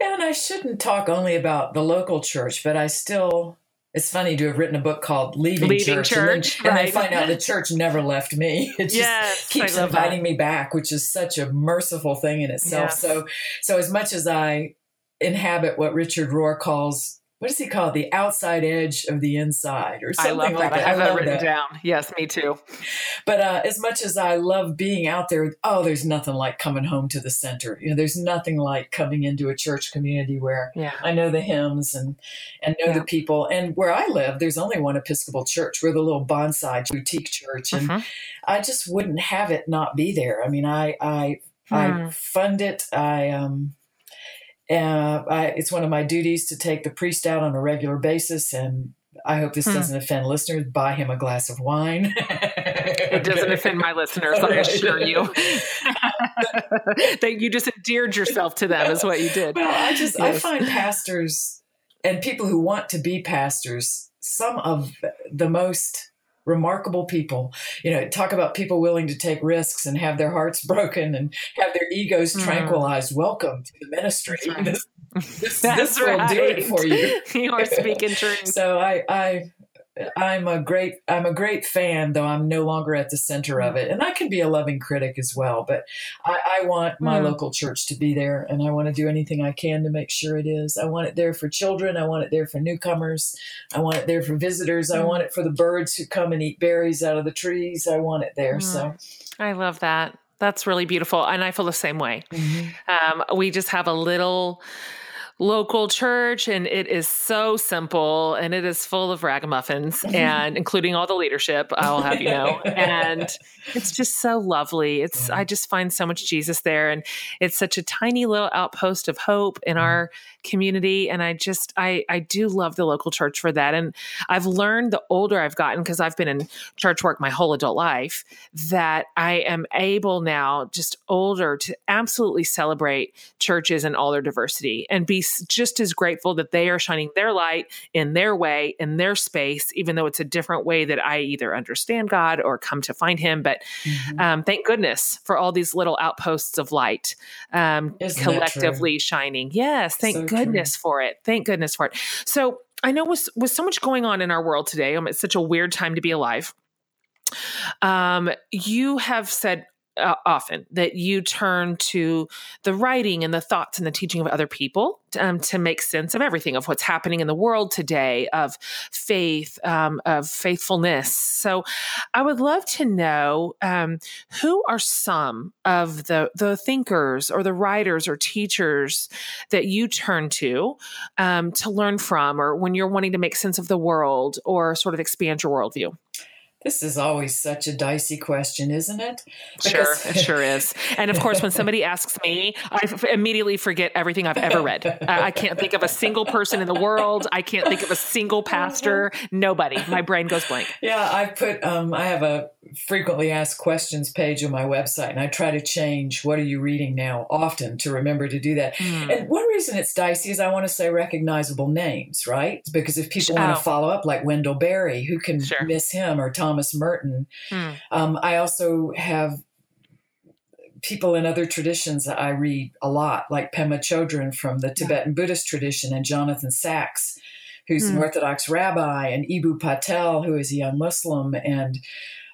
And I shouldn't talk only about the local church, but I still. It's funny to have written a book called Leaving, Leaving Church, Church, and, then, right. and find out the church never left me. It just yes, keeps inviting that. me back, which is such a merciful thing in itself. Yes. So, so as much as I inhabit what Richard Rohr calls what does he call it? The outside edge of the inside or something I love like that. that. I have I that written that. down. Yes, me too. But uh, as much as I love being out there, oh, there's nothing like coming home to the center. You know, there's nothing like coming into a church community where yeah. I know the hymns and and know yeah. the people. And where I live, there's only one Episcopal church. We're the little bonsai boutique church, and uh-huh. I just wouldn't have it not be there. I mean, I I hmm. I fund it. I um uh, I, it's one of my duties to take the priest out on a regular basis, and I hope this hmm. doesn't offend listeners. Buy him a glass of wine. it doesn't offend my listeners, I assure you. that you just endeared yourself to them, is what you did. Well, I just yes. I find pastors and people who want to be pastors some of the most remarkable people. You know, talk about people willing to take risks and have their hearts broken and have their egos mm. tranquilized. Welcome to the ministry. This, this, this will do it for you. you are speaking truth. so I, I, I'm a great I'm a great fan, though I'm no longer at the center of it, and I can be a loving critic as well. But I, I want my mm. local church to be there, and I want to do anything I can to make sure it is. I want it there for children. I want it there for newcomers. I want it there for visitors. Mm. I want it for the birds who come and eat berries out of the trees. I want it there. Mm. So I love that. That's really beautiful, and I feel the same way. Mm-hmm. Um, we just have a little local church and it is so simple and it is full of ragamuffins and including all the leadership i'll have you know. And it's just so lovely. It's i just find so much jesus there and it's such a tiny little outpost of hope in mm-hmm. our community and i just i i do love the local church for that. And i've learned the older i've gotten because i've been in church work my whole adult life that i am able now just older to absolutely celebrate churches and all their diversity and be just as grateful that they are shining their light in their way in their space even though it's a different way that i either understand god or come to find him but mm-hmm. um, thank goodness for all these little outposts of light um, collectively shining yes thank so goodness true. for it. Thank goodness for it. So I know with with so much going on in our world today, um, it's such a weird time to be alive. Um, you have said uh, often that you turn to the writing and the thoughts and the teaching of other people um, to make sense of everything of what's happening in the world today of faith um, of faithfulness. So i would love to know um, who are some of the the thinkers or the writers or teachers that you turn to um, to learn from or when you're wanting to make sense of the world or sort of expand your worldview this is always such a dicey question, isn't it? Because sure, it sure is. And of course, when somebody asks me, I f- immediately forget everything I've ever read. I can't think of a single person in the world. I can't think of a single pastor. Nobody. My brain goes blank. Yeah, I put. Um, I have a frequently asked questions page on my website, and I try to change "What are you reading now?" often to remember to do that. Mm. And one reason it's dicey is I want to say recognizable names, right? Because if people oh. want to follow up, like Wendell Berry, who can sure. miss him, or Tom Thomas Merton. Mm. Um, I also have people in other traditions that I read a lot, like Pema Chodron from the Tibetan Buddhist tradition and Jonathan Sacks, who's mm. an hmm. Orthodox rabbi, and Eboo Patel, who is a young Muslim, and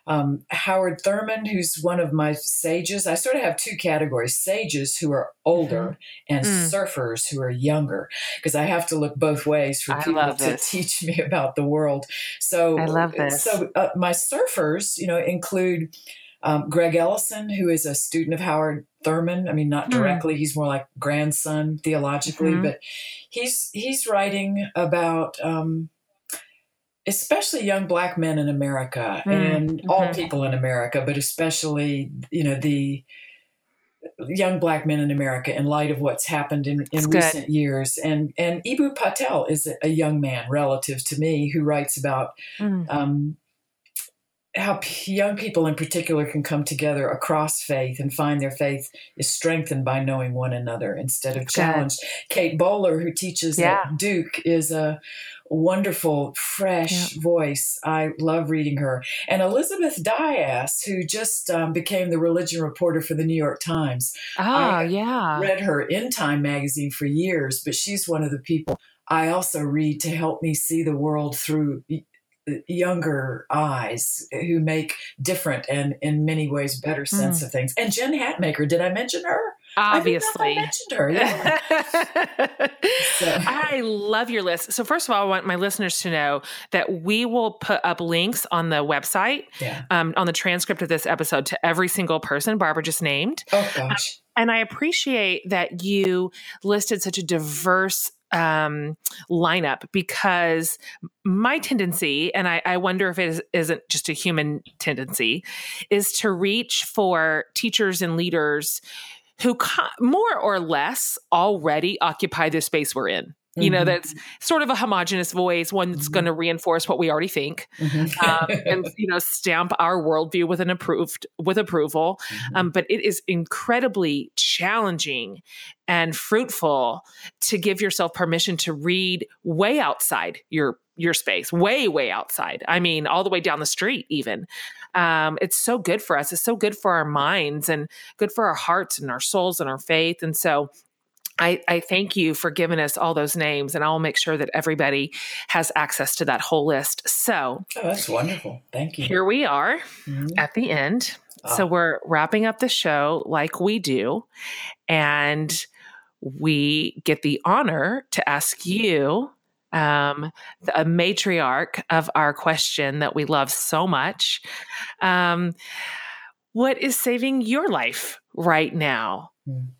um, Howard Thurman, who's one of my sages. I sort of have two categories sages who are older mm-hmm. and mm. surfers who are younger, because I have to look both ways for I people to teach me about the world. So I love this. So uh, my surfers, you know, include um, Greg Ellison, who is a student of Howard Thurman. I mean, not hmm. directly; mm. he's more like grandson theologically, mm-hmm. but he's he's writing about um, especially young black men in America mm, and all people in America, but especially, you know, the young black men in America in light of what's happened in, in recent years. And and Eboo Patel is a young man relative to me who writes about mm. um, how young people in particular can come together across faith and find their faith is strengthened by knowing one another instead of challenged. Kate Bowler, who teaches yeah. at Duke, is a wonderful, fresh yeah. voice. I love reading her. And Elizabeth Dias, who just um, became the religion reporter for the New York Times. Oh, yeah. Read her in Time magazine for years, but she's one of the people I also read to help me see the world through younger eyes who make different and in many ways better sense mm. of things. And Jen Hatmaker, did I mention her? Obviously, I, mentioned her. Yeah. so. I love your list. So first of all, I want my listeners to know that we will put up links on the website, yeah. um, on the transcript of this episode, to every single person Barbara just named. Oh gosh. and I appreciate that you listed such a diverse um, lineup because my tendency, and I, I wonder if it is, isn't just a human tendency, is to reach for teachers and leaders who more or less already occupy the space we're in. You know, mm-hmm. that's sort of a homogenous voice, one that's mm-hmm. going to reinforce what we already think, mm-hmm. um, and you know, stamp our worldview with an approved with approval. Mm-hmm. Um, but it is incredibly challenging and fruitful to give yourself permission to read way outside your your space, way way outside. I mean, all the way down the street, even. Um, it's so good for us. It's so good for our minds and good for our hearts and our souls and our faith. And so I, I, thank you for giving us all those names, and I'll make sure that everybody has access to that whole list. So oh, that's wonderful. Thank you. Here we are mm-hmm. at the end. Oh. So we're wrapping up the show like we do, and we get the honor to ask you, um, a matriarch of our question that we love so much. Um, what is saving your life right now? Mm.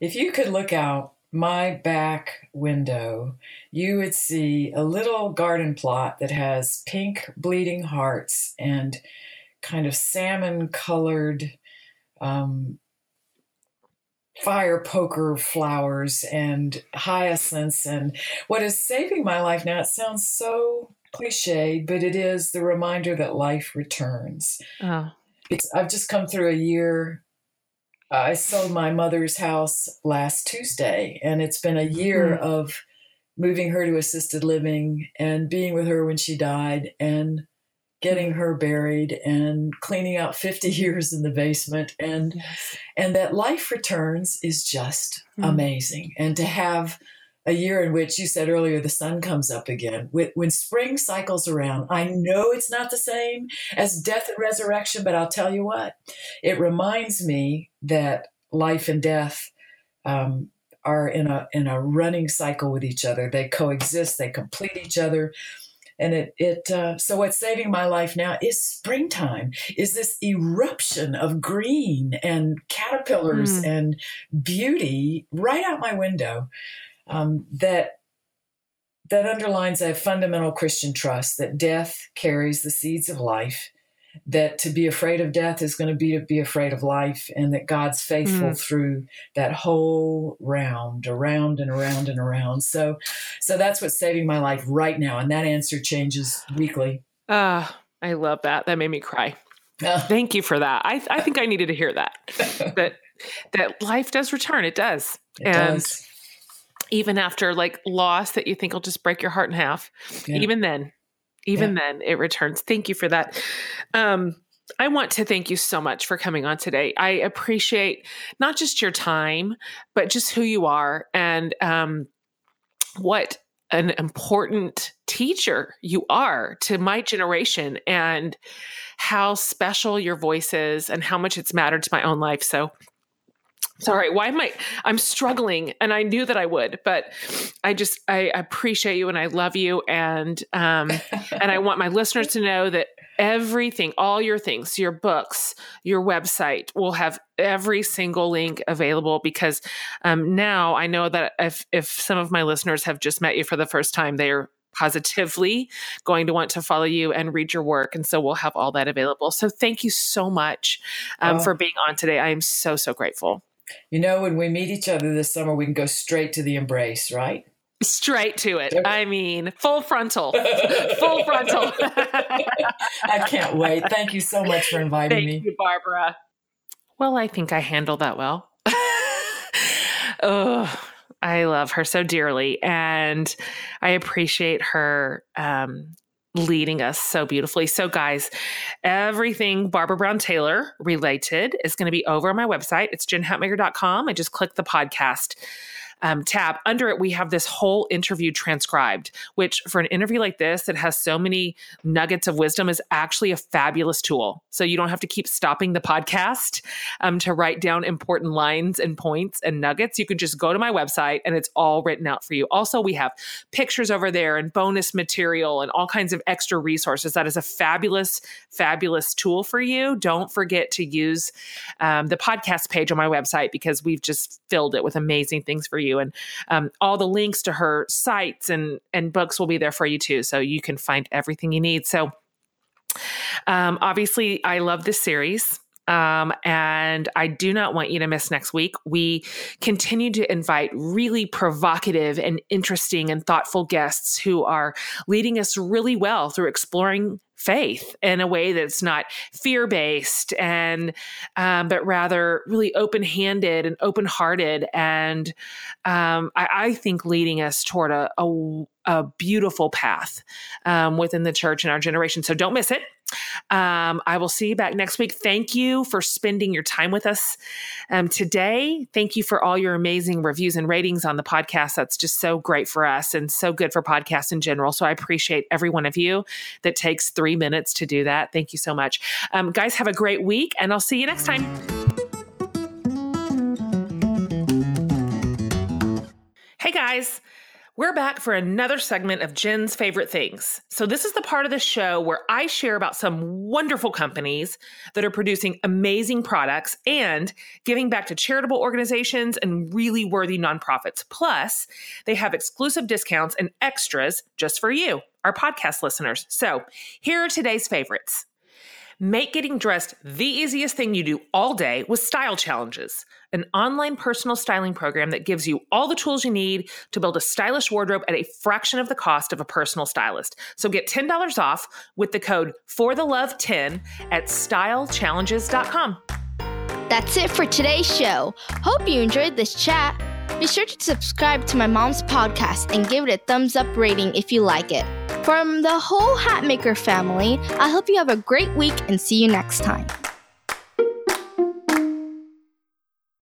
If you could look out my back window, you would see a little garden plot that has pink bleeding hearts and kind of salmon colored um, fire poker flowers and hyacinths. And what is saving my life now, it sounds so cliche, but it is the reminder that life returns. Oh. I've just come through a year I sold my mother's house last Tuesday, and it's been a year mm-hmm. of moving her to assisted living and being with her when she died and getting her buried and cleaning out 50 years in the basement and yes. and that life returns is just mm-hmm. amazing and to have a year in which you said earlier the sun comes up again. When spring cycles around, I know it's not the same as death and resurrection, but I'll tell you what, it reminds me that life and death um, are in a in a running cycle with each other. They coexist. They complete each other. And it, it uh, so what's saving my life now is springtime, is this eruption of green and caterpillars mm. and beauty right out my window um, that that underlines a fundamental Christian trust that death carries the seeds of life, that to be afraid of death is going to be to be afraid of life, and that God's faithful mm. through that whole round, around and around and around. So, so that's what's saving my life right now, and that answer changes weekly. Ah, uh, I love that. That made me cry. Uh, Thank you for that. I, I think I needed to hear that. that that life does return. It does. It and does even after like loss that you think will just break your heart in half yeah. even then even yeah. then it returns thank you for that um I want to thank you so much for coming on today. I appreciate not just your time, but just who you are and um, what an important teacher you are to my generation and how special your voice is and how much it's mattered to my own life. So sorry why am i i'm struggling and i knew that i would but i just i appreciate you and i love you and um and i want my listeners to know that everything all your things your books your website will have every single link available because um now i know that if if some of my listeners have just met you for the first time they're positively going to want to follow you and read your work. And so we'll have all that available. So thank you so much um, oh. for being on today. I am so, so grateful. You know, when we meet each other this summer, we can go straight to the embrace, right? Straight to it. I mean, full frontal. full frontal. I can't wait. Thank you so much for inviting Thank me. Thank you, Barbara. Well, I think I handled that well. oh, I love her so dearly. And I appreciate her um, leading us so beautifully. So, guys, everything Barbara Brown Taylor related is going to be over on my website. It's jenhatmaker.com. I just click the podcast um, tab. Under it, we have this whole interview transcribed, which for an interview like this that has so many nuggets of wisdom is actually a fabulous tool. So you don't have to keep stopping the podcast um, to write down important lines and points and nuggets. You can just go to my website and it's all written out for you. Also, we have pictures over there and bonus material and all kinds of extra resources. That is a fabulous, fabulous tool for you. Don't forget to use um, the podcast page on my website because we've just filled it with amazing things for you you. And um, all the links to her sites and and books will be there for you too, so you can find everything you need. So, um, obviously, I love this series. Um, and I do not want you to miss next week. We continue to invite really provocative and interesting and thoughtful guests who are leading us really well through exploring faith in a way that's not fear based and um, but rather really open handed and open hearted and um, I, I, think leading us toward a, a, a beautiful path um, within the church in our generation. So don't miss it Um, I will see you back next week. Thank you for spending your time with us um, today. Thank you for all your amazing reviews and ratings on the podcast. That's just so great for us and so good for podcasts in general. So I appreciate every one of you that takes three minutes to do that. Thank you so much. Um, guys, have a great week, and I'll see you next time. Hey guys, we're back for another segment of Jen's favorite things. So, this is the part of the show where I share about some wonderful companies that are producing amazing products and giving back to charitable organizations and really worthy nonprofits. Plus, they have exclusive discounts and extras just for you, our podcast listeners. So, here are today's favorites. Make getting dressed the easiest thing you do all day with Style Challenges, an online personal styling program that gives you all the tools you need to build a stylish wardrobe at a fraction of the cost of a personal stylist. So get $10 off with the code for the love 10 at stylechallenges.com. That's it for today's show. Hope you enjoyed this chat. Be sure to subscribe to my mom's podcast and give it a thumbs up rating if you like it. From the whole Hatmaker family, I hope you have a great week and see you next time.